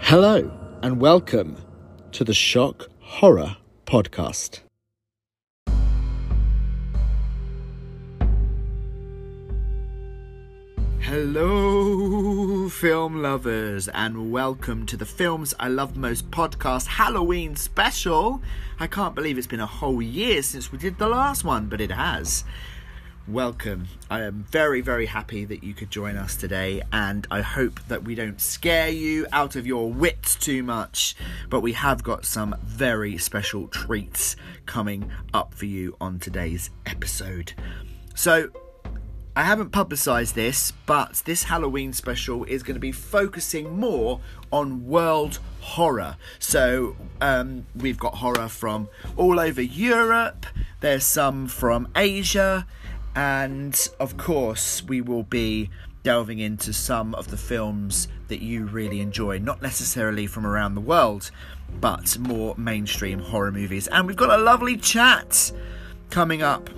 Hello, and welcome to the Shock Horror Podcast. Hello, film lovers, and welcome to the Films I Love Most podcast Halloween special. I can't believe it's been a whole year since we did the last one, but it has. Welcome. I am very, very happy that you could join us today, and I hope that we don't scare you out of your wits too much. But we have got some very special treats coming up for you on today's episode. So, I haven't publicised this, but this Halloween special is going to be focusing more on world horror. So um, we've got horror from all over Europe, there's some from Asia, and of course, we will be delving into some of the films that you really enjoy, not necessarily from around the world, but more mainstream horror movies. And we've got a lovely chat coming up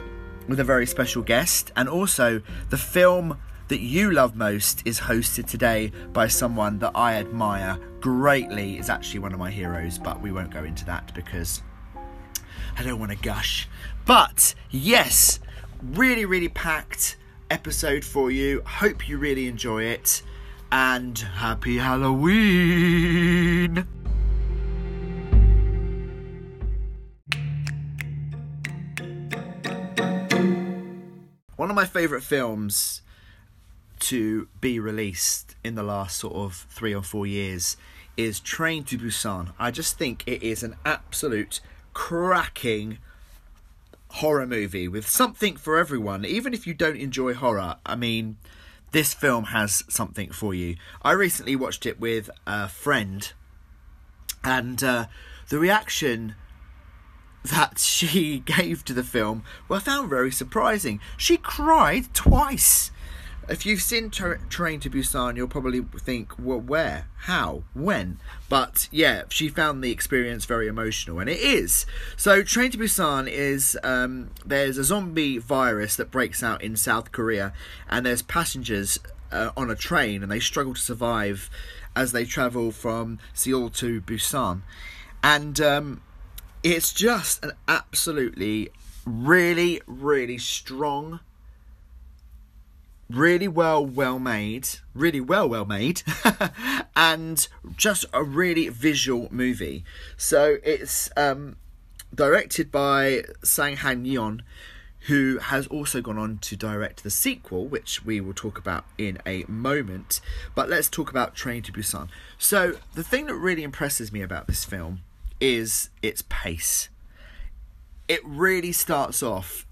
with a very special guest, and also the film that you love most is hosted today by someone that I admire greatly. Is actually one of my heroes, but we won't go into that because I don't want to gush. But yes, really, really packed episode for you. Hope you really enjoy it, and happy Halloween! One of my favourite films to be released in the last sort of three or four years is Train to Busan. I just think it is an absolute cracking horror movie with something for everyone. Even if you don't enjoy horror, I mean, this film has something for you. I recently watched it with a friend, and uh, the reaction that she gave to the film, were found very surprising. She cried twice. If you've seen Tra- Train to Busan, you'll probably think, well, where, how, when? But yeah, she found the experience very emotional, and it is. So, Train to Busan is um, there's a zombie virus that breaks out in South Korea, and there's passengers uh, on a train, and they struggle to survive as they travel from Seoul to Busan. And um, it's just an absolutely really really strong really well well made really well well made and just a really visual movie. So it's um, directed by sang ho yeon who has also gone on to direct the sequel which we will talk about in a moment. But let's talk about train to busan. So the thing that really impresses me about this film is its pace it really starts off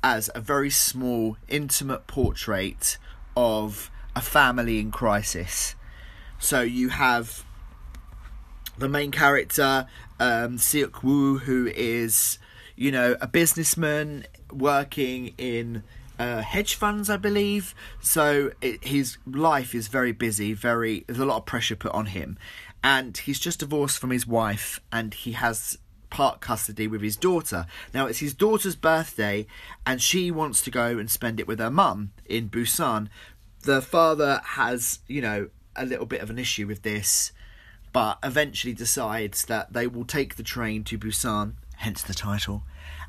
as a very small, intimate portrait of a family in crisis. So you have the main character, um, Seok Woo, who is, you know, a businessman working in uh, hedge funds, I believe. So it, his life is very busy. Very there's a lot of pressure put on him, and he's just divorced from his wife, and he has part custody with his daughter. Now it's his daughter's birthday, and she wants to go and spend it with her mum in Busan. The father has, you know, a little bit of an issue with this, but eventually decides that they will take the train to Busan, hence the title,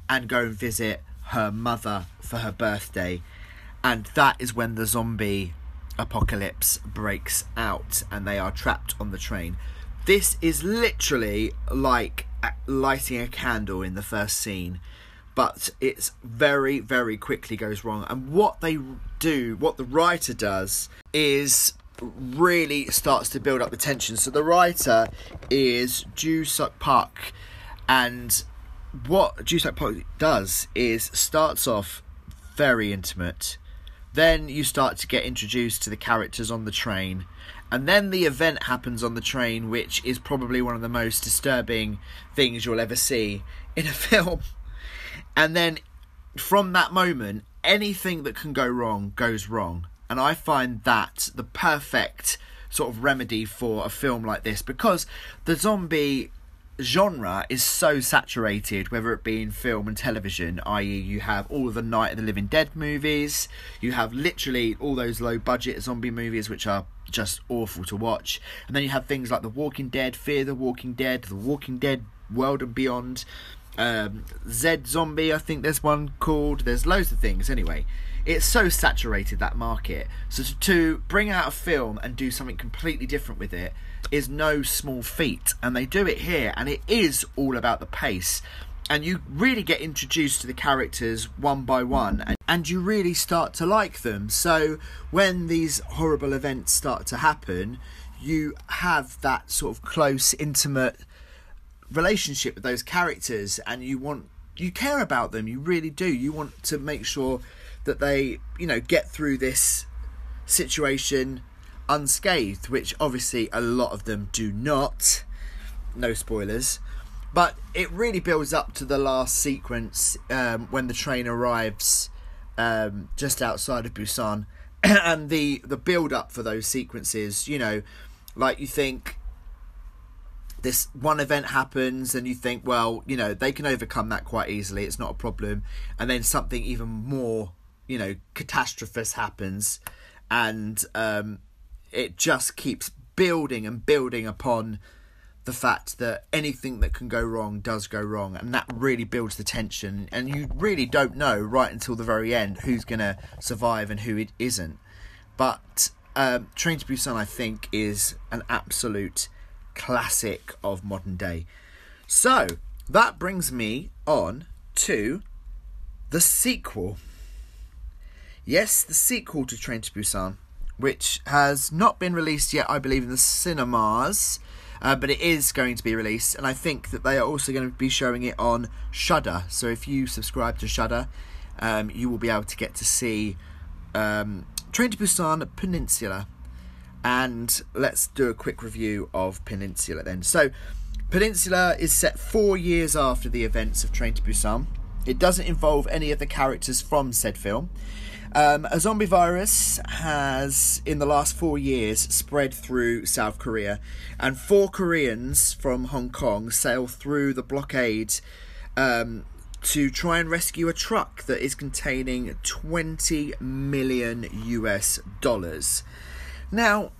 and go and visit her mother for her birthday. And that is when the zombie apocalypse breaks out and they are trapped on the train. This is literally like uh, lighting a candle in the first scene, but it's very, very quickly goes wrong. And what they do, what the writer does, is really starts to build up the tension. So the writer is Ju Park, and what Ju Suk Park does is starts off very intimate. Then you start to get introduced to the characters on the train and then the event happens on the train, which is probably one of the most disturbing things you'll ever see in a film. And then from that moment, anything that can go wrong goes wrong. and I find that the perfect sort of remedy for a film like this because the zombie genre is so saturated, whether it be in film and television, i.e., you have all of the Night of the Living Dead movies, you have literally all those low budget zombie movies which are just awful to watch, and then you have things like The Walking Dead, Fear the Walking Dead, The Walking Dead World and Beyond, um, Z Zombie, I think there's one called, there's loads of things anyway. It's so saturated that market. So to, to bring out a film and do something completely different with it is no small feat, and they do it here, and it is all about the pace. And you really get introduced to the characters one by one, and, and you really start to like them. So when these horrible events start to happen, you have that sort of close, intimate relationship with those characters, and you want you care about them. You really do. You want to make sure that they, you know, get through this situation unscathed, which obviously a lot of them do not. No spoilers. But it really builds up to the last sequence um, when the train arrives um, just outside of Busan. and the, the build up for those sequences, you know, like you think this one event happens and you think well you know they can overcome that quite easily it's not a problem and then something even more you know catastrophist happens and um, it just keeps building and building upon the fact that anything that can go wrong does go wrong and that really builds the tension. And you really don't know right until the very end who's going to survive and who it isn't. But um, train to busan i think is an absolute classic of modern day. So that brings me on to the sequel. Yes the sequel to train to busan which has not been released yet, I believe, in the cinemas. Uh, but it is going to be released, and I think that they are also going to be showing it on Shudder. So if you subscribe to Shudder, um, you will be able to get to see um, Train to Busan Peninsula. And let's do a quick review of Peninsula then. So, Peninsula is set four years after the events of Train to Busan. It doesn't involve any of the characters from said film. Um, a zombie virus has, in the last four years, spread through South Korea, and four Koreans from Hong Kong sail through the blockade um, to try and rescue a truck that is containing 20 million US dollars. Now,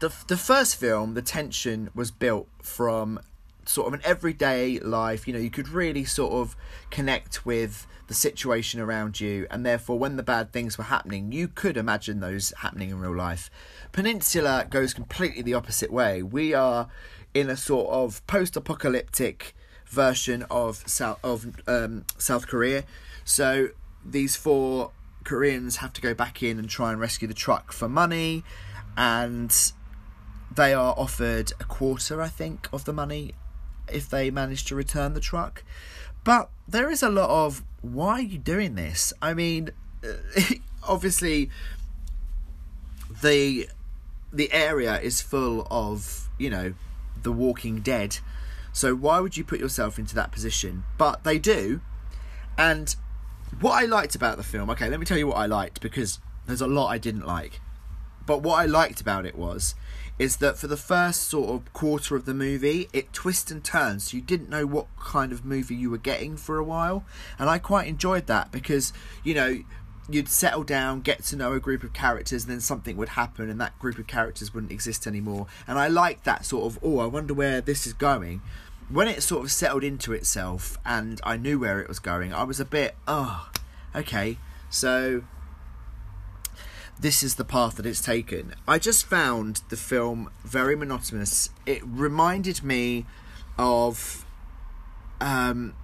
the, the first film, the tension was built from sort of an everyday life. You know, you could really sort of connect with the situation around you, and therefore, when the bad things were happening, you could imagine those happening in real life. Peninsula goes completely the opposite way. We are in a sort of post-apocalyptic version of South of um, South Korea. So these four Koreans have to go back in and try and rescue the truck for money, and they are offered a quarter, I think, of the money if they manage to return the truck. But there is a lot of why are you doing this? I mean, obviously, the the area is full of you know the Walking Dead, so why would you put yourself into that position? But they do, and what I liked about the film. Okay, let me tell you what I liked because there's a lot I didn't like. But what I liked about it was is that for the first sort of quarter of the movie, it twists and turns. So you didn't know what kind of movie you were getting for a while. And I quite enjoyed that because, you know, you'd settle down, get to know a group of characters, and then something would happen and that group of characters wouldn't exist anymore. And I liked that sort of, oh, I wonder where this is going. When it sort of settled into itself and I knew where it was going, I was a bit, oh, okay. So this is the path that it's taken. I just found the film very monotonous. It reminded me of um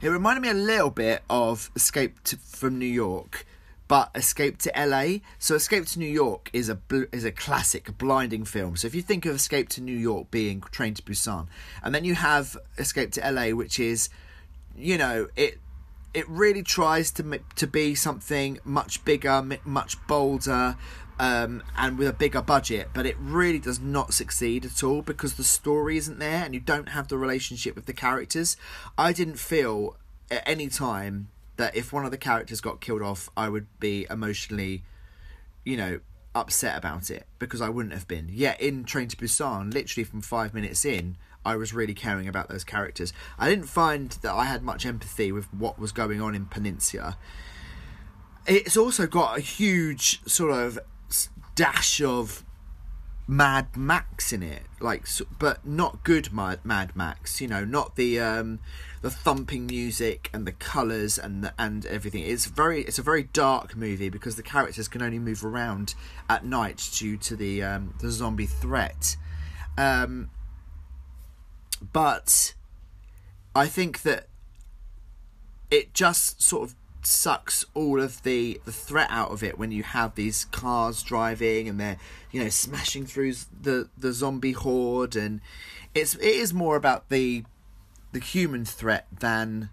it reminded me a little bit of Escape to, from New York, but Escape to LA. So Escape to New York is a is a classic, blinding film. So if you think of Escape to New York being Train to Busan, and then you have Escape to LA, which is, you know, it it really tries to to be something much bigger, much bolder, um, and with a bigger budget, but it really does not succeed at all because the story isn't there and you don't have the relationship with the characters. I didn't feel at any time that if one of the characters got killed off, I would be emotionally, you know, upset about it because I wouldn't have been. Yet in Train to Busan, literally from five minutes in, I was really caring about those characters. I didn't find that I had much empathy with what was going on in Peninsula. It's also got a huge sort of dash of Mad Max in it, like, but not good Mad Mad Max. You know, not the um, the thumping music and the colours and the, and everything. It's very it's a very dark movie because the characters can only move around at night due to the um, the zombie threat. Um, but I think that it just sort of sucks all of the the threat out of it when you have these cars driving and they're you know smashing through the the zombie horde. And it's it is more about the the human threat than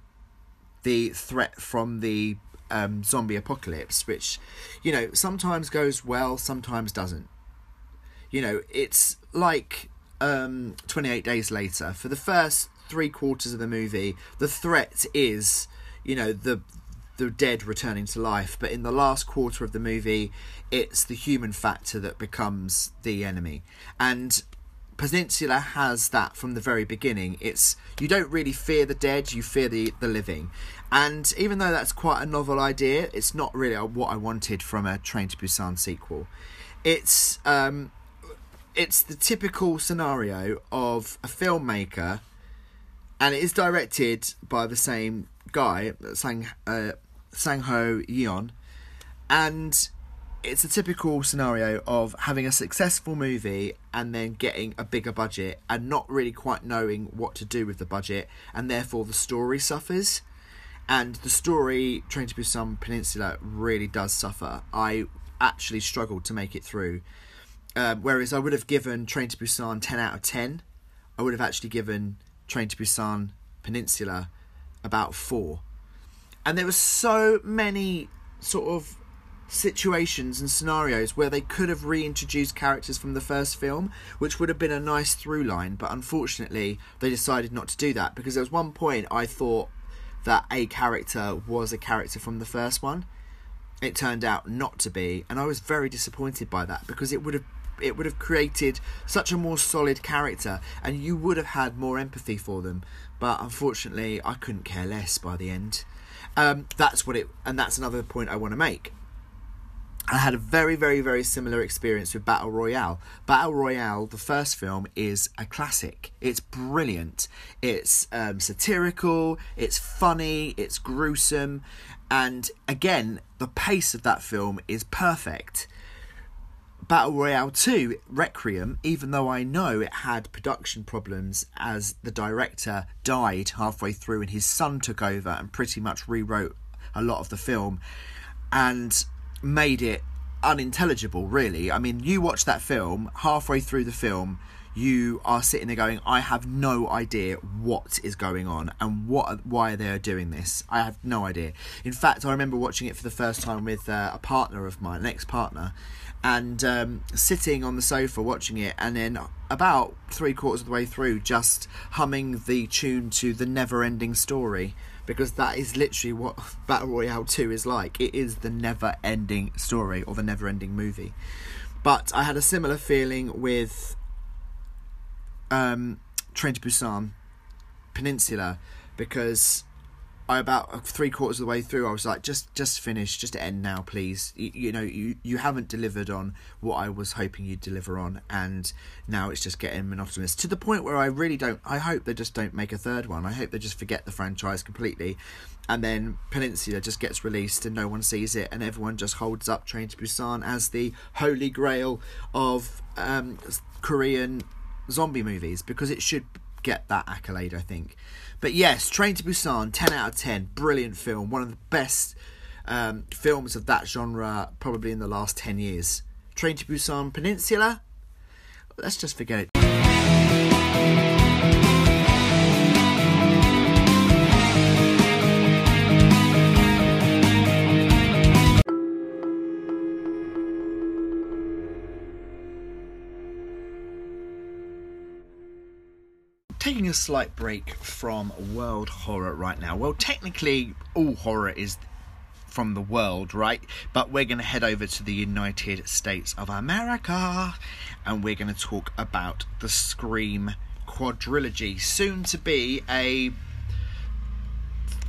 the threat from the um, zombie apocalypse which you know sometimes goes well sometimes doesn't. You know it's like um, 28 days later for the first three quarters of the movie the threat is you know the the dead returning to life, but in the last quarter of the movie, it's the human factor that becomes the enemy. And Peninsula has that from the very beginning. It's you don't really fear the dead, you fear the the living. And even though that's quite a novel idea, it's not really what I wanted from a Train to Busan sequel. It's um, it's the typical scenario of a filmmaker, and it is directed by the same guy, Sang uh, Sang Ho Yeon, and it's a typical scenario of having a successful movie and then getting a bigger budget and not really quite knowing what to do with the budget, and therefore the story suffers. And the story, Train to Busan Peninsula, really does suffer. I actually struggled to make it through. Um, whereas I would have given Train to Busan 10 out of 10, I would have actually given Train to Busan Peninsula about 4 and there were so many sort of situations and scenarios where they could have reintroduced characters from the first film, which would have been a nice through line, but unfortunately they decided not to do that because there was one point I thought that a character was a character from the first one. It turned out not to be, and I was very disappointed by that because it would have it would have created such a more solid character and you would have had more empathy for them. But unfortunately I couldn't care less by the end. Um, that's what it, and that's another point I want to make. I had a very, very, very similar experience with Battle Royale. Battle Royale, the first film, is a classic. It's brilliant. It's um, satirical, it's funny, it's gruesome, and again, the pace of that film is perfect. Battle Royale 2 Requiem, even though I know it had production problems as the director died halfway through and his son took over and pretty much rewrote a lot of the film and made it unintelligible, really. I mean, you watch that film, halfway through the film, you are sitting there going, I have no idea what is going on and what why they are doing this. I have no idea. In fact, I remember watching it for the first time with uh, a partner of mine, an ex partner, and um, sitting on the sofa watching it, and then about three quarters of the way through, just humming the tune to the never ending story. Because that is literally what Battle Royale 2 is like. It is the never ending story or the never ending movie. But I had a similar feeling with um, Train to Busan Peninsula because I about three quarters of the way through, I was like, just just finish, just end now, please. You, you, know, you you haven't delivered on what I was hoping you'd deliver on, and now it's just getting monotonous to the point where I really don't. I hope they just don't make a third one. I hope they just forget the franchise completely, and then Peninsula just gets released and no one sees it, and everyone just holds up Train to Busan as the holy grail of um, Korean zombie movies because it should get that accolade, I think. But yes, Train to Busan, 10 out of 10. Brilliant film. One of the best um, films of that genre probably in the last 10 years. Train to Busan Peninsula? Let's just forget it. Taking a slight break from world horror right now. Well, technically, all horror is from the world, right? But we're going to head over to the United States of America and we're going to talk about the Scream quadrilogy, soon to be a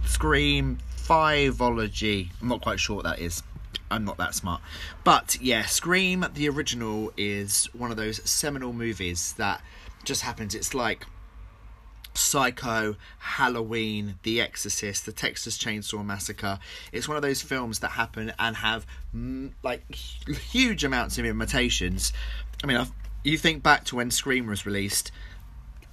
Scream fiveology. I'm not quite sure what that is. I'm not that smart. But yeah, Scream, the original, is one of those seminal movies that just happens. It's like Psycho, Halloween, The Exorcist, The Texas Chainsaw Massacre. It's one of those films that happen and have mm, like huge amounts of imitations. I mean, I've, you think back to when Scream was released,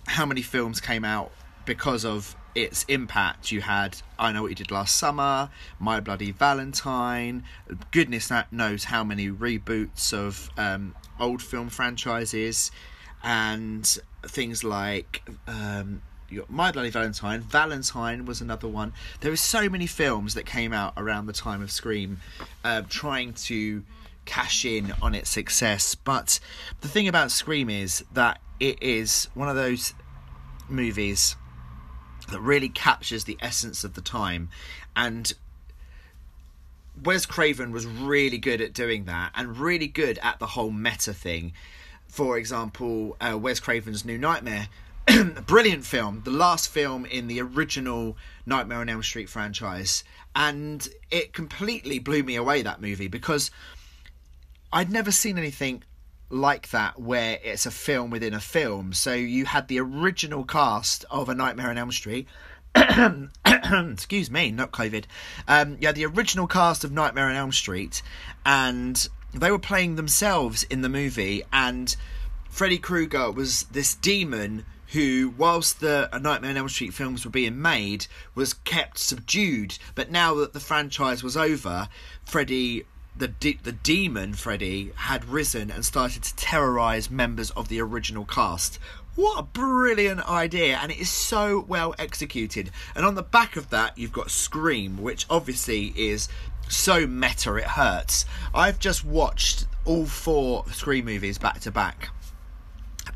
how many films came out because of its impact. You had I Know What You Did Last Summer, My Bloody Valentine, goodness knows how many reboots of um, old film franchises, and things like um, My Bloody Valentine. Valentine was another one. There were so many films that came out around the time of Scream, uh, trying to cash in on its success. But the thing about Scream is that it is one of those movies that really captures the essence of the time and Wes Craven was really good at doing that and really good at the whole meta thing. For example, uh, Wes Craven's New Nightmare, brilliant film, the last film in the original Nightmare on Elm Street franchise, and it completely blew me away that movie because I'd never seen anything like that where it's a film within a film. So you had the original cast of A Nightmare on Elm Street. Excuse me, not COVID. Um, yeah, the original cast of Nightmare on Elm Street, and they were playing themselves in the movie. And Freddy Krueger was this demon who, whilst the A Nightmare on Elm Street films were being made, was kept subdued. But now that the franchise was over, Freddy the de- the demon Freddy had risen and started to terrorize members of the original cast. What a brilliant idea, and it is so well executed. And on the back of that, you've got Scream, which obviously is so meta it hurts. I've just watched all four Scream movies back to back,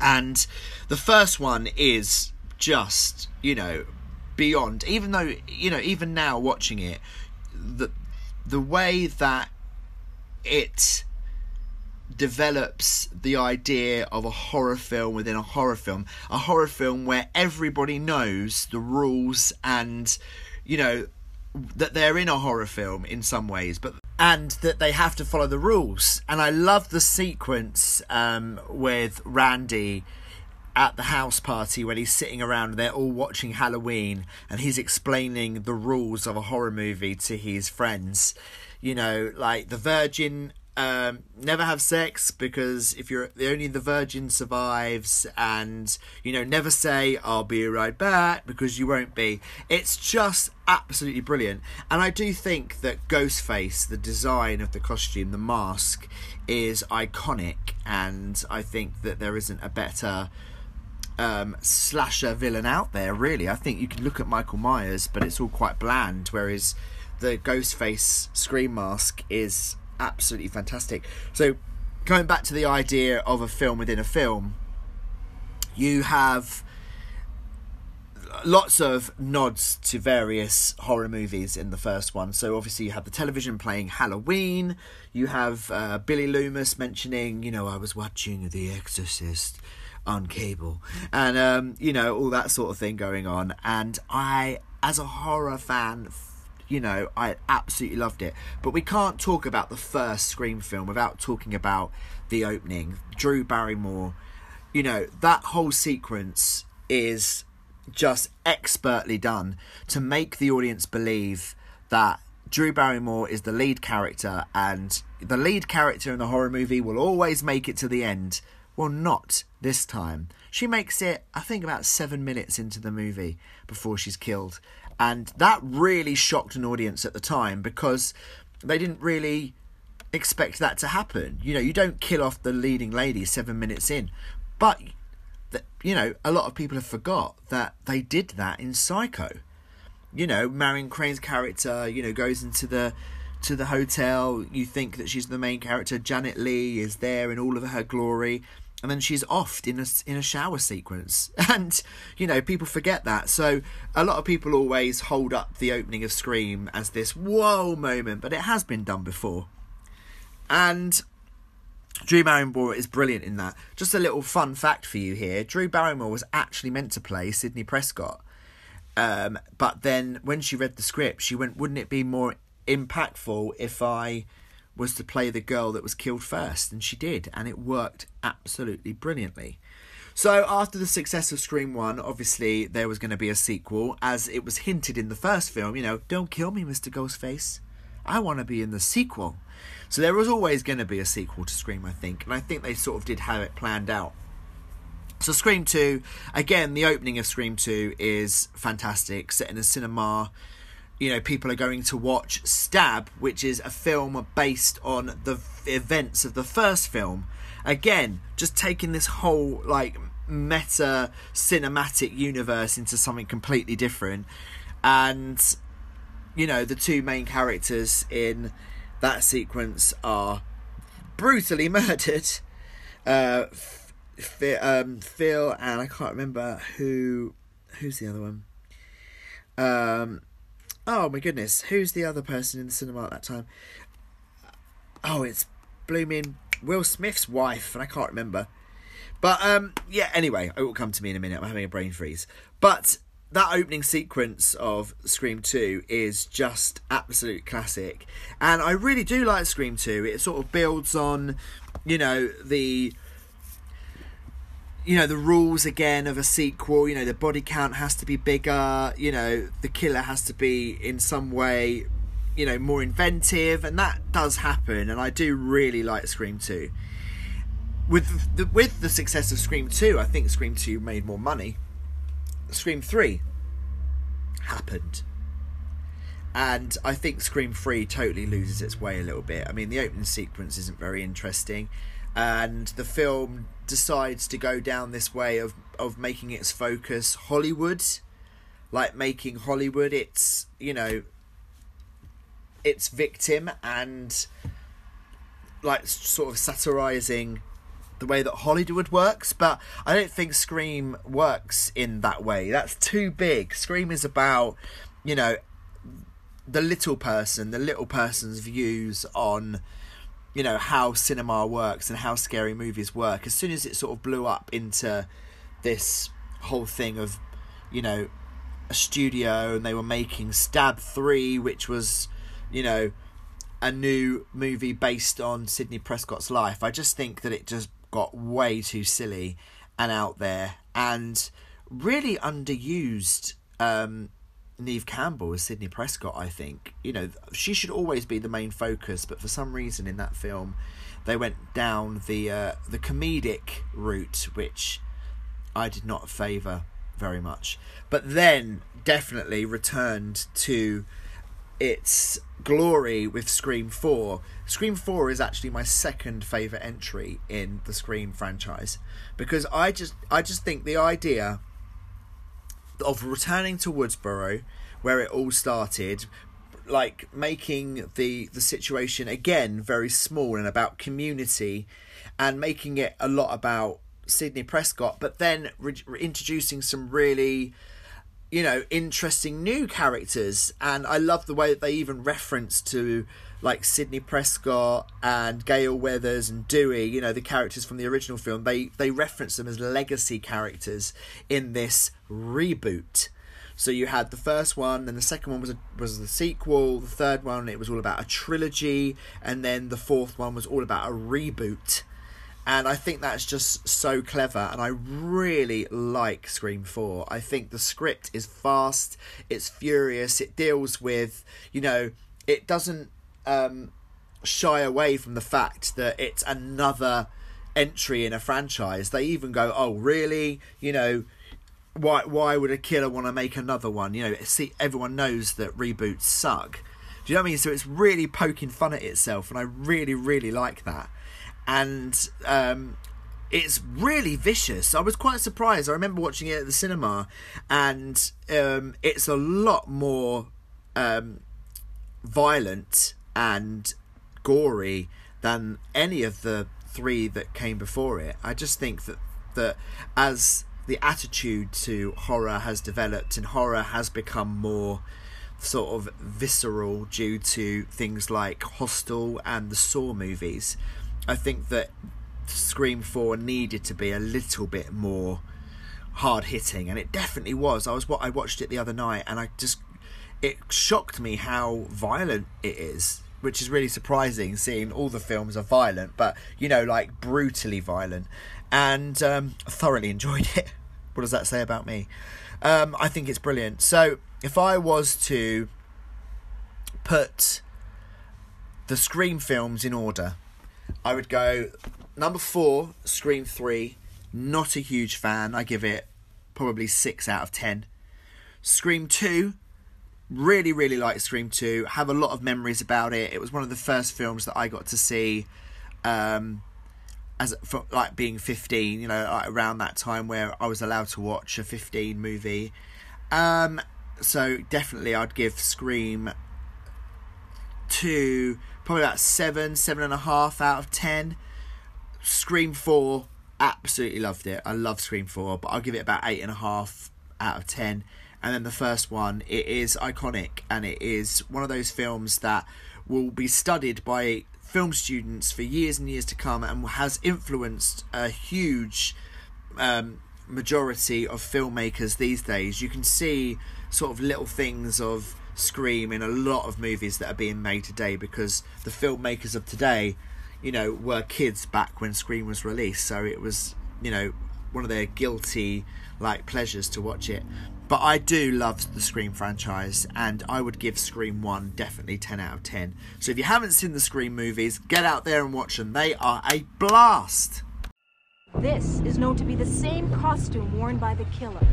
and the first one is just you know beyond. Even though you know, even now watching it, the the way that it develops the idea of a horror film within a horror film a horror film where everybody knows the rules and you know that they're in a horror film in some ways but and that they have to follow the rules. And i love the sequence um, with randy at the house party when he's sitting around they're all watching halloween and he's explaining the rules of a horror movie to his friends. You know, like the virgin um, never have sex because if you're the only the virgin survives, and you know, never say I'll be right back because you won't be. It's just absolutely brilliant, and I do think that Ghostface, the design of the costume, the mask, is iconic, and I think that there isn't a better. Um, slasher villain out there, really. I think you can look at Michael Myers, but it's all quite bland, whereas the Ghostface scream mask is absolutely fantastic. So, going back to the idea of a film within a film, you have lots of nods to various horror movies in the first one. So obviously you have the television playing Halloween. You have uh, Billy Loomis mentioning, you know, I was watching The Exorcist on cable, and um, you know all that sort of thing going on. And I, as a horror fan, you know, I absolutely loved it. But we can't talk about the first Scream film without talking about the opening. Drew Barrymore, you know, that whole sequence is just expertly done to make the audience believe that Drew Barrymore is the lead character and the lead character in the horror movie will always make it to the end. Well, not this time. She makes it, I think, about seven minutes into the movie before she's killed. And that really shocked an audience at the time because they didn't really expect that to happen. You know, you don't kill off the leading lady seven minutes in. But, you know, a lot of people have forgot that they did that in Psycho. You know, Marion Crane's character, you know, goes into the to the hotel. You think that she's the main character. Janet Leigh is there in all of her glory. And then she's offed in a in a shower sequence, and you know people forget that. So a lot of people always hold up the opening of Scream as this whoa moment, but it has been done before, and. Drew Barrymore is brilliant in that. Just a little fun fact for you here: Drew Barrymore was actually meant to play Sidney Prescott, um, but then when she read the script, she went, "Wouldn't it be more impactful if I was to play the girl that was killed first, and she did, and it worked absolutely brilliantly. So, after the success of Scream 1, obviously there was going to be a sequel, as it was hinted in the first film, you know, don't kill me, Mr. Ghostface. I want to be in the sequel. So, there was always going to be a sequel to Scream, I think, and I think they sort of did have it planned out. So, Scream 2, again, the opening of Scream 2 is fantastic, set in a cinema you know, people are going to watch Stab, which is a film based on the events of the first film. Again, just taking this whole like meta cinematic universe into something completely different. And, you know, the two main characters in that sequence are brutally murdered. Uh, um, Phil and I can't remember who. Who's the other one? Um, Oh my goodness, who's the other person in the cinema at that time? Oh, it's blooming Will Smith's wife, and I can't remember. But um, yeah. Anyway, it will come to me in a minute. I'm having a brain freeze. But that opening sequence of Scream 2 is just absolute classic. And I really do like Scream 2. It sort of builds on, you know, the you know the rules again of a sequel you know the body count has to be bigger you know the killer has to be in some way you know more inventive and that does happen and i do really like scream 2 with the, with the success of scream 2 i think scream 2 made more money. Scream 3 happened. And i think scream 3 totally loses its way a little bit. I mean the opening sequence isn't very interesting and the film decides to go down this way of of making its focus Hollywood, like making Hollywood its you know its victim and like sort of satirizing the way that Hollywood works, but I don't think Scream works in that way. That's too big. Scream is about, you know, the little person, the little person's views on you know how cinema works and how scary movies work. As soon as it sort of blew up into this whole thing of you know a studio and they were making stab 3 which was you know a new movie based on sidney prescott's life i just think that it just got way too silly and out there and really underused um, Neve Campbell as Sidney Prescott, I think. You know, she should always be the main focus, but for some reason in that film, they went down the uh, the comedic route, which I did not favour very much. But then definitely returned to its glory with Scream 4. Scream 4 is actually my second favourite entry in the Scream franchise because I just I just think the idea of returning to Woodsboro, where it all started, like making the the situation again very small and about community, and making it a lot about Sidney Prescott, but then re- introducing some really you know interesting new characters. And i love the way that they even reference to like Sidney Prescott and Gale Weathers and Dewey, you know, the characters from the original film, they they reference them as legacy characters in this reboot. So you had the first one, then the second one was a, was the sequel. The third one it was all about a trilogy, and then the fourth one was all about a reboot. And I think that's just so clever, and I really like Scream 4. I think the script is fast, it's furious, it deals with, you know, it doesn't um, shy away from the fact that it's another entry in a franchise. They even go, "Oh, really? You know, why why would a killer want to make another one? You know, see, everyone knows that reboots suck. Do you know what I mean? So it's really poking fun at itself, and I really really like that. And um, it's really vicious. I was quite surprised. I remember watching it at the cinema, and um, it's a lot more um, violent and gory than any of the three that came before it. I just think that that as the attitude to horror has developed and horror has become more sort of visceral due to things like Hostel and the Saw movies. I think that Scream 4 needed to be a little bit more hard hitting and it definitely was. I was what I watched it the other night and I just it shocked me how violent it is, which is really surprising seeing all the films are violent, but you know like brutally violent and um, thoroughly enjoyed it. what does that say about me? Um, I think it's brilliant. So if I was to put the Scream films in order, I would go number four, Scream 3. Not a huge fan. I give it probably 6 out of 10. Scream 2. Really, really like Scream 2. Have a lot of memories about it. It was one of the first films that I got to see um, as for, like being 15, you know, like around that time where I was allowed to watch a 15 movie. Um, so definitely I'd give Scream two probably about seven, seven and a half out of ten. Scream four, absolutely loved it. I love Scream four, but I'll give it about eight and a half out of ten. And then the first one, it is iconic and it is one of those films that will be studied by film students for years and years to come and has influenced a huge um, majority of filmmakers these days. You can see sort of little things of Scream in a lot of movies that are being made today because the filmmakers of today, you know, were kids back when Scream was released. So it was, you know, one of their guilty like pleasures to watch it. But I do love the Scream franchise, and I would give Scream 1 definitely 10 out of 10. So if you haven't seen the Scream movies, get out there and watch them. They are a blast! This is known to be the same costume worn by the killer.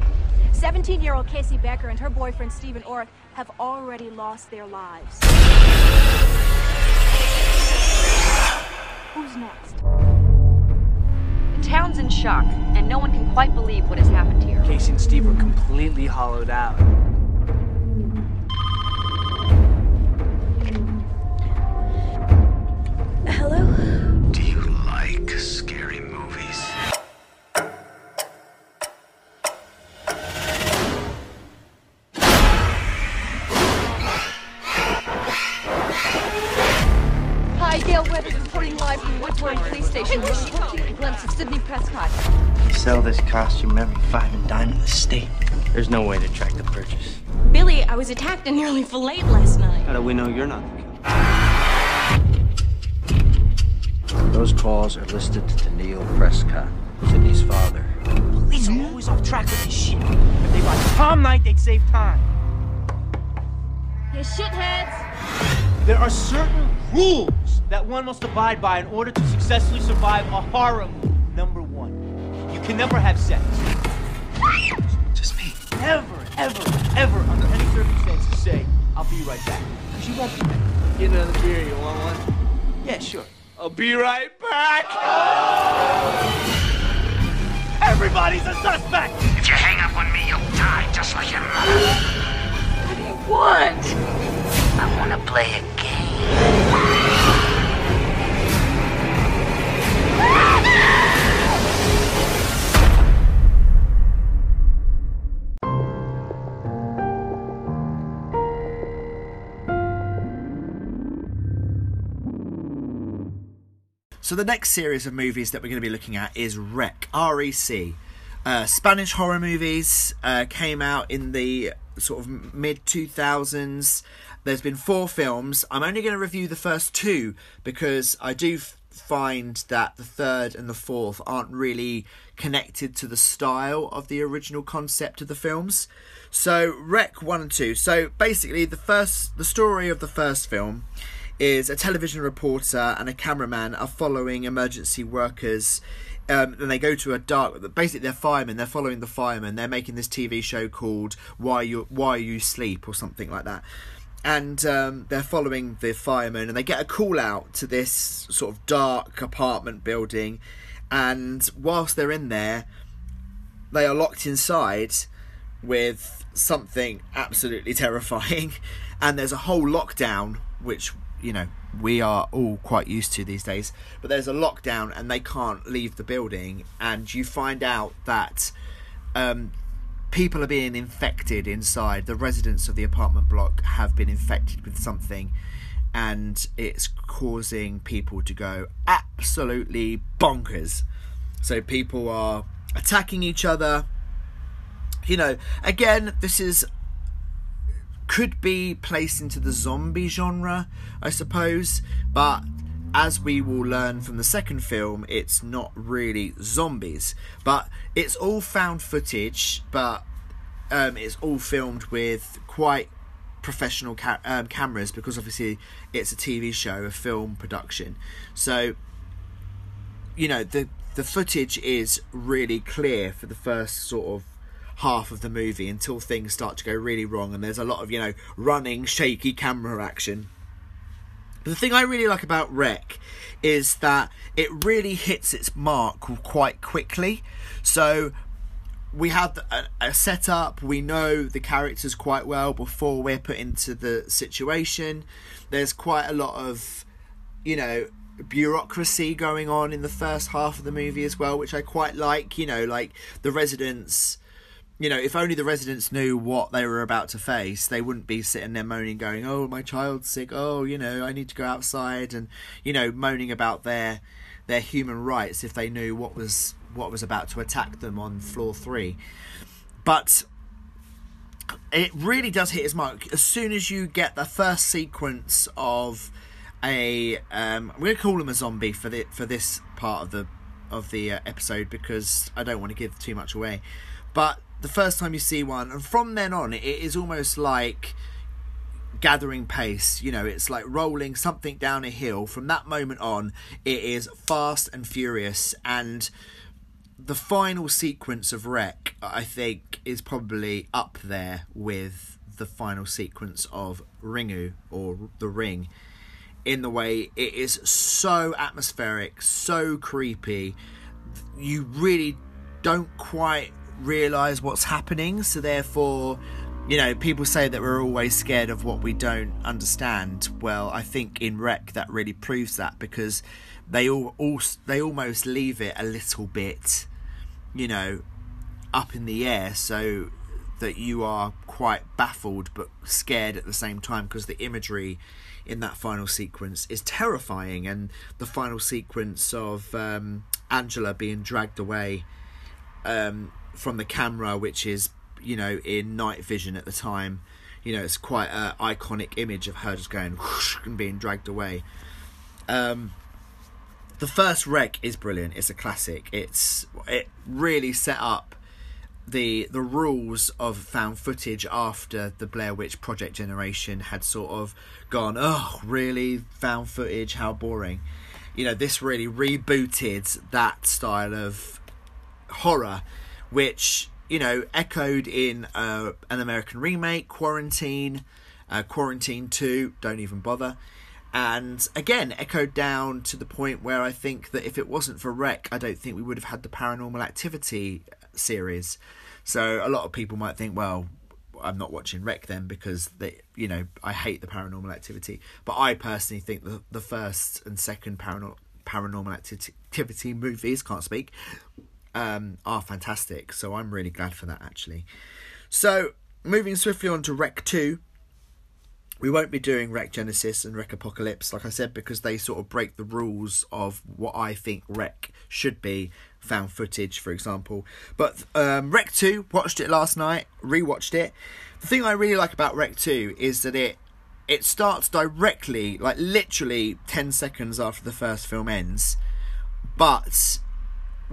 17 year old Casey Becker and her boyfriend Stephen Orth have already lost their lives. Who's next? The town's in shock, and no one can quite believe what has happened here. Casey and Steve were completely hollowed out. Hello? Do you like scary movies? Hi, Gale Weathers reporting live from Woodline Police Station. We're reporting a glimpse of Sidney Prescott. You sell this costume every five and dime in the state. There's no way to track the purchase. Billy, I was attacked and nearly filleted last night. How do we know you're not the killer? Those calls are listed to Neil Prescott, Sidney's father. Police are always off track with this shit. If they watch prom night, they'd save time. You shitheads! There are certain rules that one must abide by in order to successfully survive a horror movie. Number one, you can never have sex. Just me. Never, ever, ever, under any circumstances, say, I'll be right back. Because you won't be back. Get another beer, you want one? Yeah, sure. I'll be right back! Everybody's a suspect! If you hang up on me, you'll die just like your mother. What do you want? I want to play a game. So the next series of movies that we're going to be looking at is Rec, R-E-C. Uh, Spanish horror movies uh, came out in the sort of mid 2000s. There's been four films. I'm only going to review the first two because I do find that the third and the fourth aren't really connected to the style of the original concept of the films. So Rec 1 and 2. So basically the first the story of the first film is a television reporter and a cameraman are following emergency workers. Um, and they go to a dark. Basically, they're firemen. They're following the firemen. They're making this TV show called "Why You Why You Sleep" or something like that. And um, they're following the firemen, and they get a call out to this sort of dark apartment building. And whilst they're in there, they are locked inside with something absolutely terrifying. And there's a whole lockdown, which you know we are all quite used to these days. But there's a lockdown and they can't leave the building, and you find out that um, people are being infected inside. The residents of the apartment block have been infected with something, and it's causing people to go absolutely bonkers. So people are attacking each other. You know, again, this is could be placed into the zombie genre, I suppose, but as we will learn from the second film, it's not really zombies, but it's all found footage, but um, it's all filmed with quite professional ca- um, cameras because obviously it's a TV show, a film production. So, you know, the the footage is really clear for the first sort of half of the movie until things start to go really wrong and there's a lot of you know running shaky camera action but the thing I really like about Rec is that it really hits its mark quite quickly. So we have a, a setup, we know the characters quite well before we're put into the situation. There's quite a lot of, you know, bureaucracy going on in the first half of the movie as well, which I quite like. You know, like the residents you know, if only the residents knew what they were about to face, they wouldn't be sitting there moaning, going, "Oh, my child's sick. Oh, you know, I need to go outside," and you know, moaning about their their human rights if they knew what was what was about to attack them on floor three. But it really does hit its mark as soon as you get the first sequence of a. Um, I'm going to call him a zombie for the for this part of the of the uh, episode because I don't want to give too much away, but the first time you see one, and from then on, it is almost like gathering pace. You know, it's like rolling something down a hill. From that moment on, it is fast and furious. And the final sequence of Rec, I think, is probably up there with the final sequence of Ringu or The Ring. In the way it is so atmospheric, so creepy, you really don't quite realize what's happening. So therefore, you know, people say that we're always scared of what we don't understand. Well, I think in Rec that really proves that because they all, all they almost leave it a little bit, you know, up in the air, so that you are quite baffled but scared at the same time because the imagery in that final sequence is terrifying and the final sequence of um, Angela being dragged away um, from the camera, which is you know in night vision at the time. You know, it's quite an iconic image of her just going whoosh and being dragged away. Um, the first Rec is brilliant. It's a classic. It's it really set up the the rules of found footage after the Blair Witch Project generation had sort of gone. Oh, really? Found footage? How boring. You know, this really rebooted that style of horror which you know echoed in uh, an American remake, Quarantine, uh, Quarantine Two. Don't even bother. And again, echoed down to the point where I think that if it wasn't for Rec, I don't think we would have had the Paranormal Activity series. So a lot of people might think, well, I'm not watching Rec then because they, you know, I hate the Paranormal Activity. But I personally think the the first and second Paranormal Paranormal Activity movies can't speak um, are fantastic. So I'm really glad for that actually. So moving swiftly on to Rec 2. We won't be doing Rec Genesis and Rec Apocalypse, like I said, because they sort of break the rules of what I think Rec should be. Found footage, for example. But um, Rec 2, watched it last night, rewatched it. The thing I really like about Rec 2 is that it it starts directly, like literally 10 seconds after the first film ends, but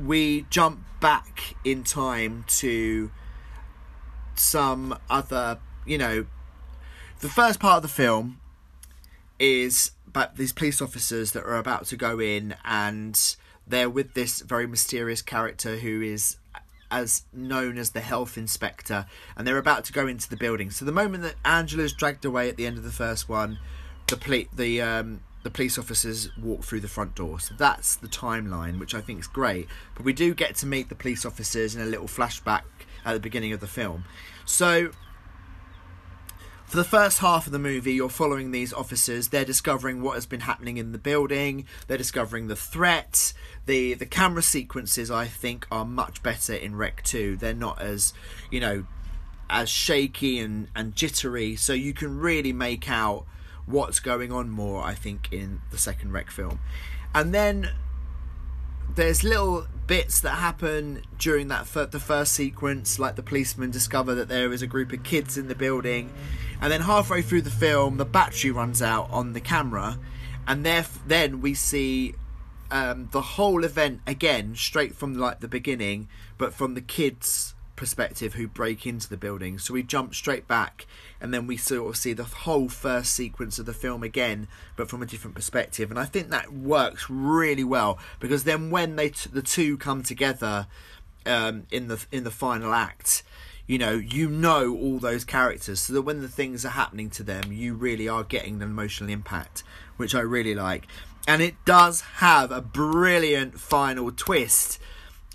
we jump back in time to some other, you know, the first part of the film is about these police officers that are about to go in and they're with this very mysterious character who is as known as the health inspector and they're about to go into the building. So the moment that angela's dragged away at the end of the first one the police the um the police officers walk through the front door. So that's the timeline, which I think is great. But we do get to meet the police officers in a little flashback at the beginning of the film. So for the first half of the movie, you're following these officers. They're discovering what has been happening in the building. They're discovering the threat. the The camera sequences, I think, are much better in Rec Two. They're not as, you know, as shaky and and jittery. So you can really make out what's going on more. I think in the second Rec film, and then there's little bits that happen during that fir- the first sequence like the policemen discover that there is a group of kids in the building and then halfway through the film the battery runs out on the camera and there then we see um, the whole event again straight from like the beginning but from the kids perspective who break into the building. So we jump straight back and then we sort of see the whole first sequence of the film again but from a different perspective. And i think that works really well because then when they t- the two come together um, in the in the final act you know you know all those characters. So that when the things are happening to them you really are getting an emotional impact which i really like. And it does have a brilliant final twist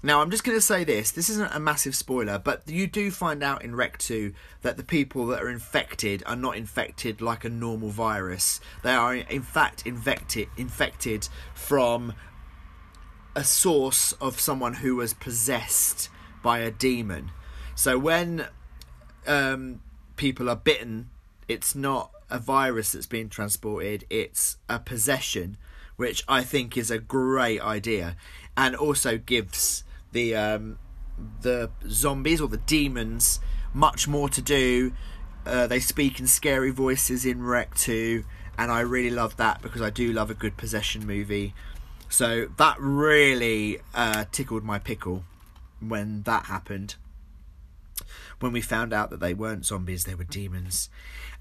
now, I'm just going to say this. This isn't a massive spoiler, but you do find out in Rec 2 that the people that are infected are not infected like a normal virus. They are, in fact, infected, infected from a source of someone who was possessed by a demon. So when um, people are bitten, it's not a virus that's being transported, it's a possession, which I think is a great idea and also gives the um, the zombies or the demons much more to do. Uh, they speak in scary voices in Rec 2, and I really love that because I do love a good possession movie. So that really uh, tickled my pickle when that happened. When we found out that they weren't zombies, they were demons.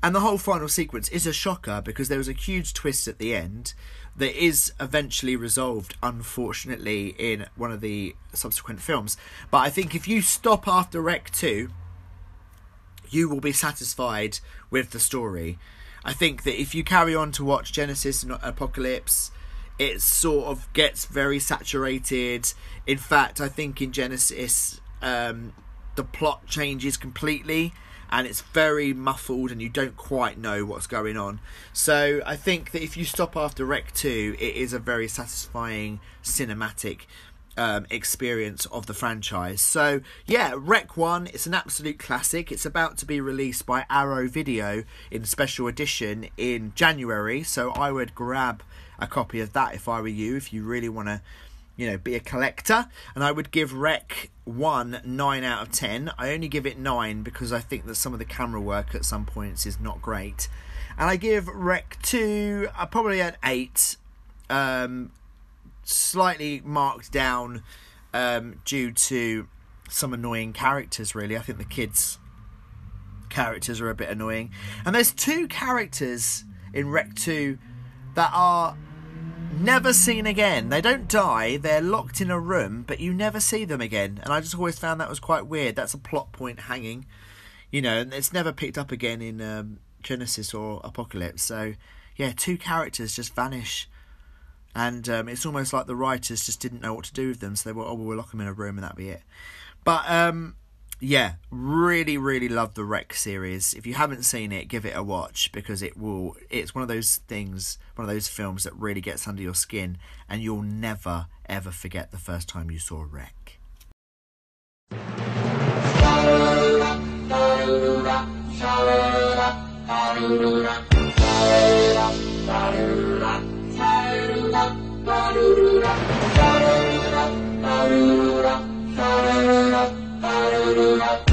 And the whole final sequence is a shocker because there was a huge twist at the end that is eventually resolved, unfortunately, in one of the subsequent films. But I think if you stop after Rec 2, you will be satisfied with the story. I think that if you carry on to watch Genesis and Apocalypse, it sort of gets very saturated. In fact, I think in Genesis, um, the plot changes completely and it's very muffled and you don't quite know what's going on. So I think that if you stop after Rec 2, it is a very satisfying cinematic um, experience of the franchise. So yeah, Rec 1, it's an absolute classic. It's about to be released by Arrow Video in special edition in January. So I would grab a copy of that if I were you, if you really want to you know, be a collector. And I would give Rec 1 9 out of 10. I only give it 9 because I think that some of the camera work at some points is not great. And I give Rec 2 uh, probably an 8. Um, slightly marked down um, due to some annoying characters, really. I think the kids' characters are a bit annoying. And there's two characters in Rec 2 that are never seen again. They don't die, they're locked in a room, but you never see them again. And I just always found that was quite weird. That's a plot point hanging, you know, and it's never picked up again in um, Genesis or Apocalypse. So, yeah, two characters just vanish. And um, it's almost like the writers just didn't know what to do with them. So they were, oh, we'll lock them in a room and that'll be it. But um, yeah, really, really love the Rec series. If you haven't seen it, give it a watch because it will. It's one of those things, one of those films that really gets under your skin, and you'll never ever forget the first time you saw Rec. Hallelujah.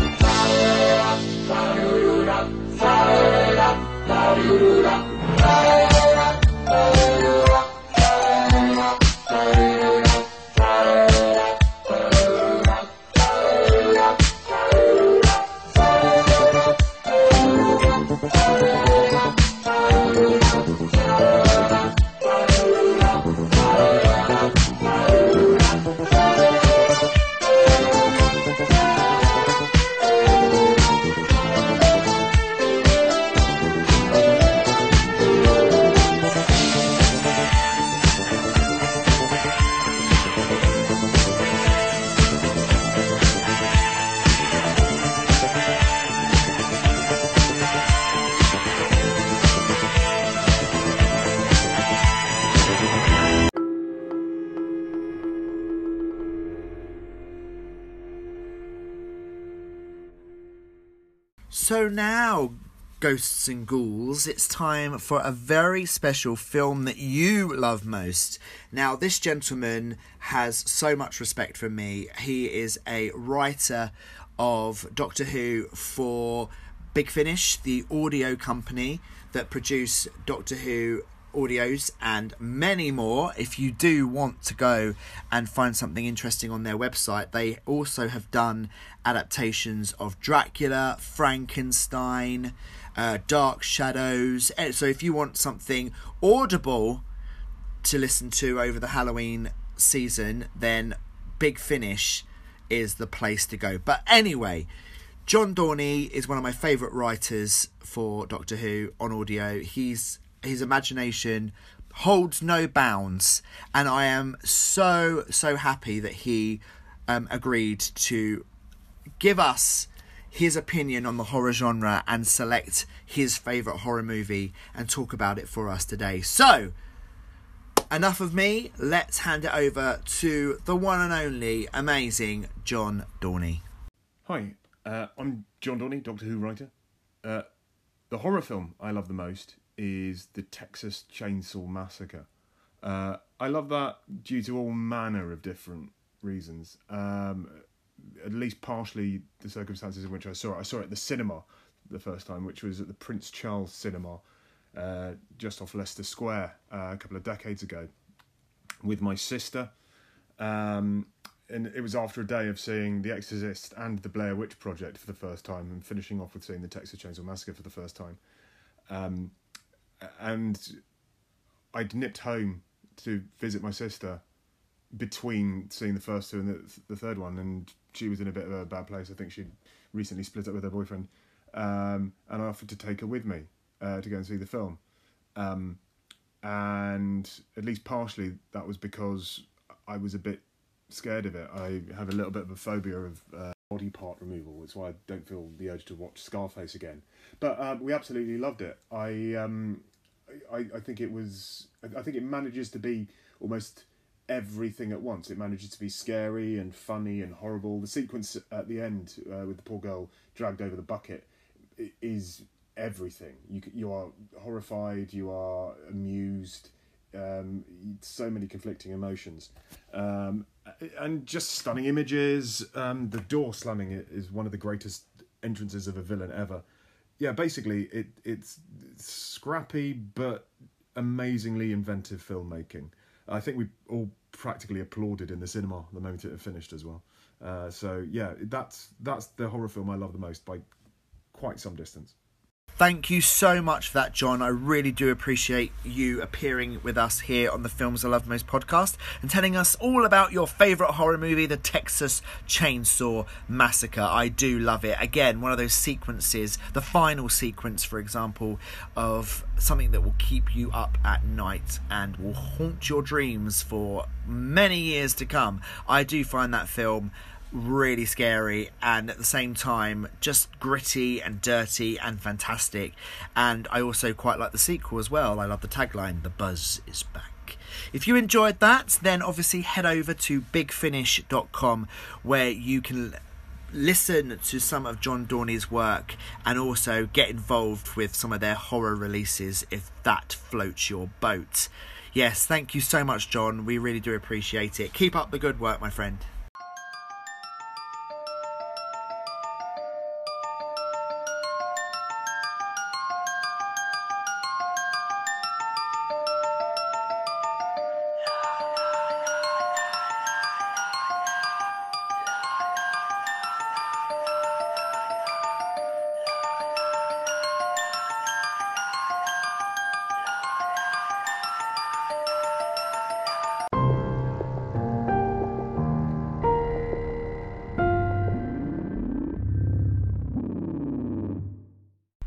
Ghosts and ghouls, it's time for a very special film that you love most. Now, this gentleman has so much respect for me. He is a writer of Doctor Who for Big Finish, the audio company that produce Doctor Who audios and many more. If you do want to go and find something interesting on their website, they also have done adaptations of Dracula, Frankenstein, uh, Dark Shadows. Eh, So if you want something audible to listen to over the Halloween season, then Big Finish is the place to go. But anyway, John Dorney is one of my favourite writers for Doctor Who on audio. He's his imagination holds no bounds, and I am so so happy that he um, agreed to give us his opinion on the horror genre and select his favourite horror movie and talk about it for us today. So, enough of me. Let's hand it over to the one and only amazing John Dorney. Hi, uh, I'm John Dorney, Doctor Who writer. Uh, the horror film I love the most is the Texas Chainsaw Massacre. Uh, I love that due to all manner of different reasons. Um, at least partially the circumstances in which I saw it. I saw it at the cinema the first time, which was at the Prince Charles Cinema, uh, just off Leicester Square, uh, a couple of decades ago, with my sister. Um, and it was after a day of seeing The Exorcist and The Blair Witch Project for the first time, and finishing off with seeing the Texas Chainsaw Massacre for the first time. Um, and I'd nipped home to visit my sister between seeing the first two and the, the third one, and she was in a bit of a bad place. I think she'd recently split up with her boyfriend, um, and I offered to take her with me uh, to go and see the film. Um, and at least partially that was because I was a bit scared of it. I have a little bit of a phobia of uh, body part removal. It's why I don't feel the urge to watch Scarface again. But um, we absolutely loved it. I, um, I I think it was. I think it manages to be almost everything at once. It manages to be scary and funny and horrible. The sequence at the end uh, with the poor girl dragged over the bucket is everything. You you are horrified. You are amused. Um, so many conflicting emotions, um, and just stunning images. Um, the door slamming it is one of the greatest entrances of a villain ever. Yeah, basically it it's scrappy but amazingly inventive filmmaking. I think we all practically applauded in the cinema the moment it finished as well. Uh, so yeah, that's that's the horror film I love the most by quite some distance. Thank you so much for that, John. I really do appreciate you appearing with us here on the Films I Love Most podcast and telling us all about your favourite horror movie, the Texas Chainsaw Massacre. I do love it. Again, one of those sequences, the final sequence, for example, of something that will keep you up at night and will haunt your dreams for many years to come. I do find that film really scary and at the same time just gritty and dirty and fantastic. And I also quite like the sequel as well. I love the tagline, The Buzz is Back. If you enjoyed that, then obviously head over to bigfinish.com where you can listen to some of John Dorney's work and also get involved with some of their horror releases if that floats your boat. Yes, thank you so much, John. We really do appreciate it. Keep up the good work, my friend.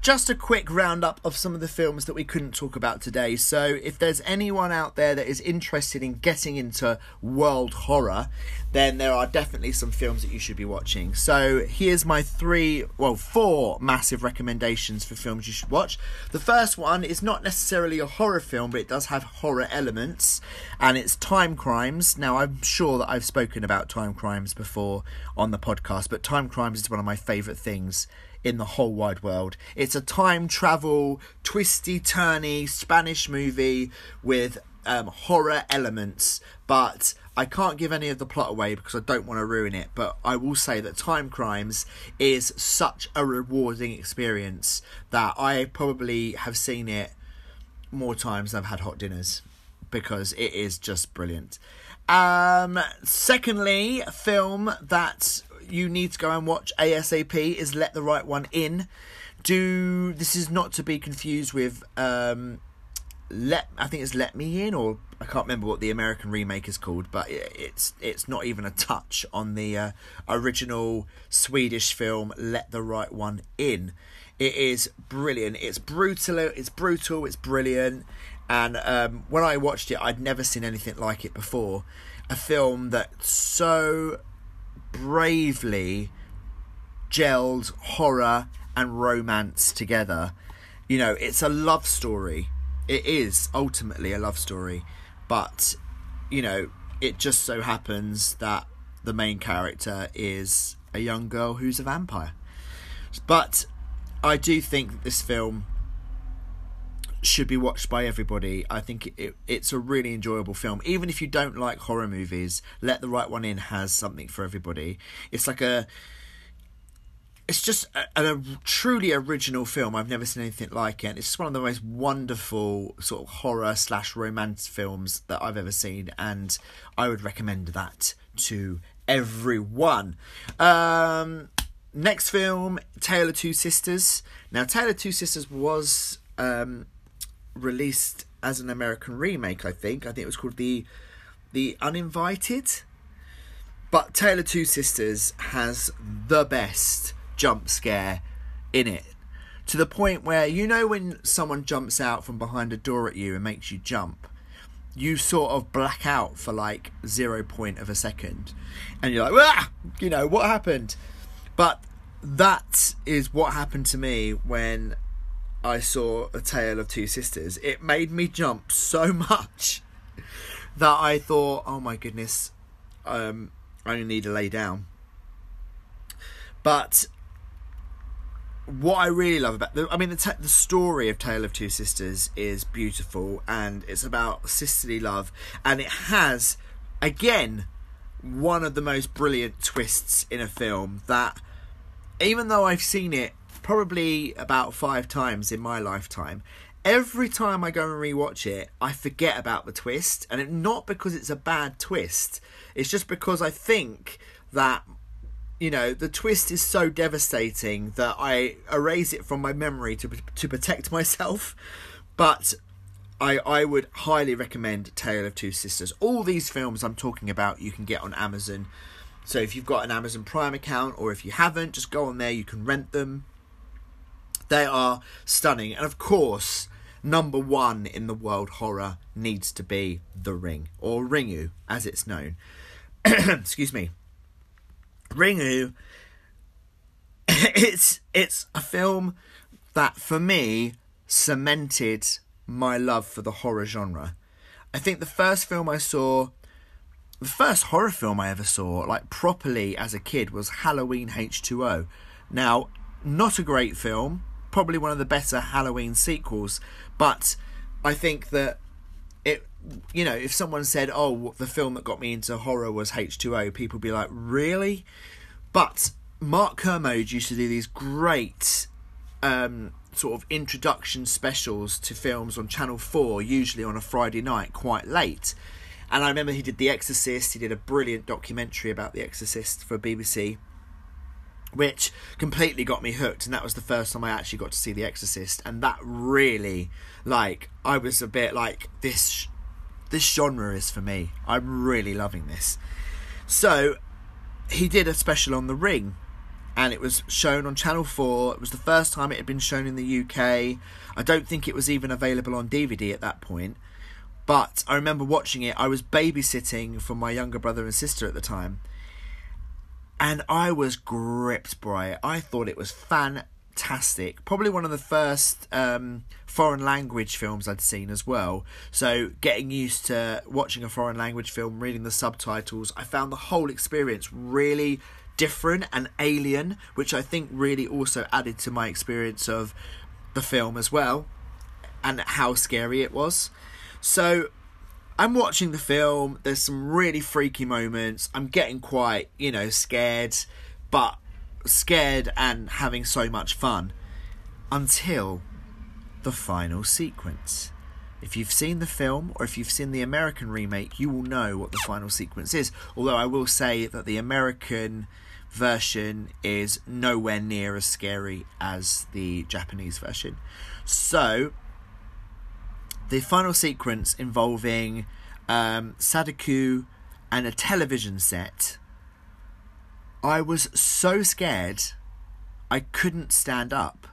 Just a quick roundup of some of the films that we couldn't talk about today. So, if there's anyone out there that is interested in getting into world horror, then there are definitely some films that you should be watching. So, here's my three, well, four massive recommendations for films you should watch. The first one is not necessarily a horror film, but it does have horror elements, and it's Time Crimes. Now, I'm sure that I've spoken about Time Crimes before on the podcast, but Time Crimes is one of my favourite things in the whole wide world. It's a time travel, twisty, turny Spanish movie with um, horror elements, but I can't give any of the plot away because I don't want to ruin it. But I will say that Time Crimes is such a rewarding experience that I probably have seen it more times than I've had hot dinners because it is just brilliant. Um, secondly, film that you need to go and watch ASAP is Let the Right One In. Do this is not to be confused with um, Let I think it's Let Me In or I can't remember what the American remake is called, but it's it's not even a touch on the uh, original Swedish film Let the Right One In. It is brilliant. It's brutal. It's brutal. It's brilliant. And um, when I watched it, I'd never seen anything like it before. A film that so bravely gelled horror and romance together. You know, it's a love story. It is ultimately a love story, but you know, it just so happens that the main character is a young girl who's a vampire. But I do think that this film should be watched by everybody. I think it, it's a really enjoyable film. Even if you don't like horror movies, Let the Right One In has something for everybody. It's like a. It's just a, a truly original film. I've never seen anything like it. It's just one of the most wonderful sort of horror slash romance films that I've ever seen, and I would recommend that to everyone. Um, next film, Tale of Two Sisters. Now, Tale of Two Sisters was um, released as an American remake. I think. I think it was called the the Uninvited. But Tale of Two Sisters has the best jump scare in it. To the point where you know when someone jumps out from behind a door at you and makes you jump, you sort of black out for like zero point of a second, and you're like, ah, you know what happened. But that is what happened to me when I saw A Tale of Two Sisters. It made me jump so much that I thought, oh my goodness, um, I only need to lay down. But what I really love about the, I mean, the, t- the story of Tale of Two Sisters is beautiful and it's about sisterly love, and it has, again, one of the most brilliant twists in a film that, even though I've seen it probably about five times in my lifetime, every time I go and rewatch it, I forget about the twist, and it, not because it's a bad twist. It's just because I think that you know the twist is so devastating that I erase it from my memory to to protect myself. But I I would highly recommend Tale of Two Sisters. All these films I'm talking about you can get on Amazon. So if you've got an Amazon Prime account or if you haven't, just go on there. You can rent them. They are stunning, and of course, number one in the world horror needs to be The Ring or Ringu, as it's known. Excuse me. Ringu. It's it's a film that for me cemented my love for the horror genre. I think the first film I saw, the first horror film I ever saw, like properly as a kid, was Halloween H2O. Now, not a great film, probably one of the better Halloween sequels, but I think that it, you know, if someone said, "Oh, the film that got me into horror was H2O," people be like, "Really?" But Mark Kermode used to do these great um, sort of introduction specials to films on Channel 4, usually on a Friday night, quite late. And I remember he did The Exorcist, he did a brilliant documentary about The Exorcist for BBC, which completely got me hooked. And that was the first time I actually got to see The Exorcist. And that really, like, I was a bit like, this, this genre is for me. I'm really loving this. So he did a special on The Ring, and it was shown on Channel 4. It was the first time it had been shown in the UK. I don't think it was even available on DVD at that point. But I remember watching it. I was babysitting for my younger brother and sister at the time. And I was gripped by it. I thought it was fantastic. Probably one of the first um, foreign language films I'd seen as well. So getting used to watching a foreign language film, reading the subtitles, I found the whole experience really different and alien, which I think really also added to my experience of the film as well and how scary it was. So I'm watching the film, there's some really freaky moments. I'm getting quite, you know, scared, but scared and having so much fun until the final sequence. If you've seen the film or if you've seen the American remake, you will know what the final sequence is. Although I will say that the American version is nowhere near as scary as the Japanese version. So, the final sequence involving um, Sadako and a television set, I was so scared I couldn't stand up.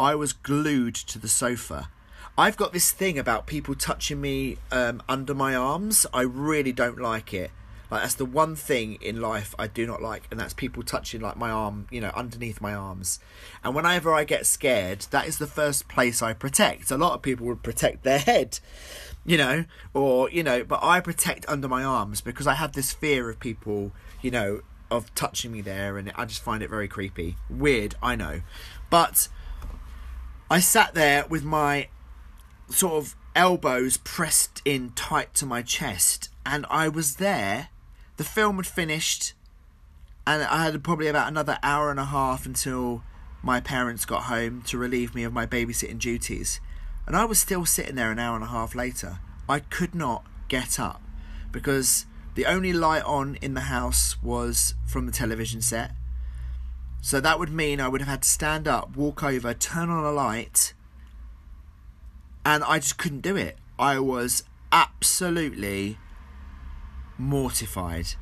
I was glued to the sofa. I've got this thing about people touching me um, under my arms. I really don't like it. Like that's the one thing in life I do not like, and that's people touching like my arm, you know, underneath my arms. And whenever I get scared, that is the first place I protect. A lot of people would protect their head, you know, or you know, but I protect under my arms because I have this fear of people, you know, of touching me there, and I just find it very creepy. Weird, I know, but I sat there with my sort of elbows pressed in tight to my chest, and I was there. The film had finished, and I had probably about another hour and a half until my parents got home to relieve me of my babysitting duties. And I was still sitting there an hour and a half later. I could not get up because the only light on in the house was from the television set. So that would mean I would have had to stand up, walk over, turn on a light, and I just couldn't do it. I was absolutely mortified.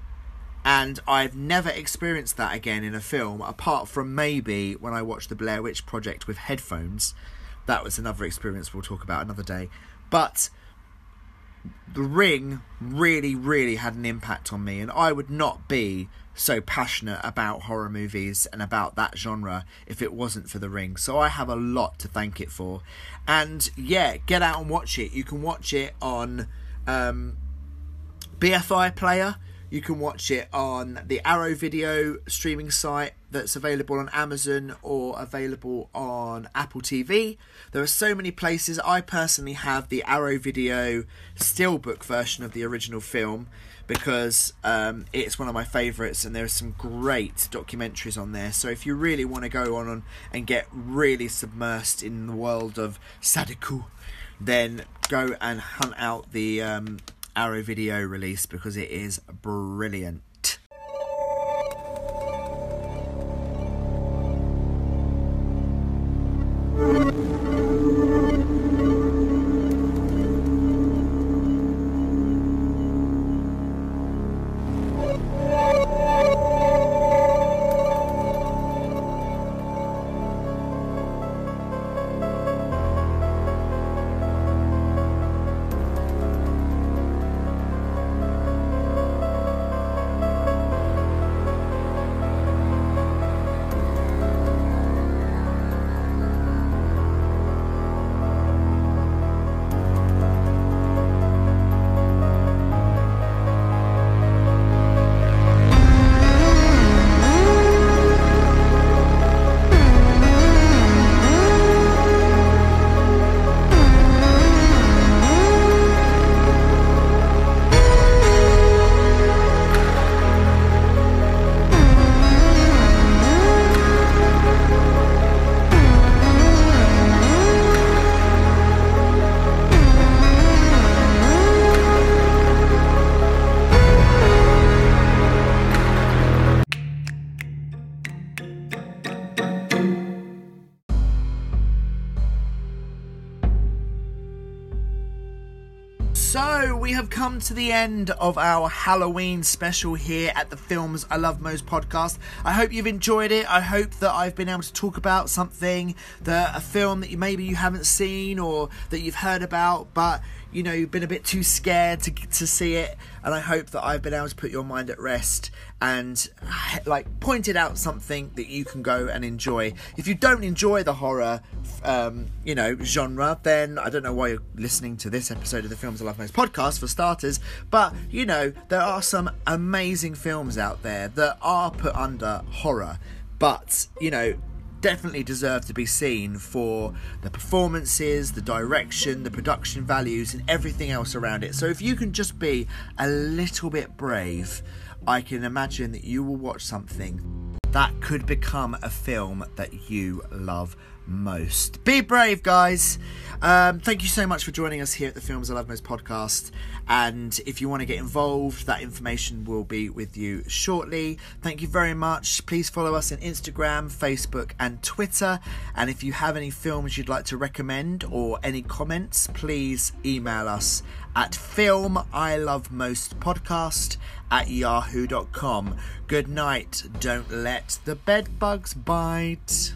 And I've never experienced that again in a film, apart from maybe when I watched the Blair Witch Project with headphones. That was another experience we'll talk about another day. But the ring really, really had an impact on me, and I would not be so passionate about horror movies and about that genre if it wasn't for the ring. So I have a lot to thank it for. And yeah, get out and watch it. You can watch it on um, BFI Player. You can watch it on the Arrow Video streaming site that's available on Amazon or available on Apple TV. There are so many places. I personally have the Arrow Video steelbook version of the original film because um, it's one of my favourites and there are some great documentaries on there. So if you really want to go on and get really submersed in the world of Sadako, then go and hunt out the um, Arrow Video release because it is brilliant. Come to the end of our Halloween special here at the Films I Love Most podcast. I hope you've enjoyed it. I hope that I've been able to talk about something that a film that you maybe you haven't seen or that you've heard about, but you know you've been a bit too scared to to see it, and I hope that I've been able to put your mind at rest and like pointed out something that you can go and enjoy. If you don't enjoy the horror, um, you know genre, then I don't know why you're listening to this episode of the Films I Love Most podcast for starters. But you know there are some amazing films out there that are put under horror, but you know definitely deserve to be seen for the performances, the direction, the production values, and everything else around it. So if you can just be a little bit brave, I can imagine that you will watch something that could become a film that you love most. Be brave, guys. Um, thank you so much for joining us here at the Films I Love Most podcast. And if you want to get involved, that information will be with you shortly. Thank you very much. Please follow us on Instagram, Facebook, and Twitter. And if you have any films you'd like to recommend or any comments, please email us at film I love most podcast at yahoo.com. Good night. Don't let the bed bugs bite.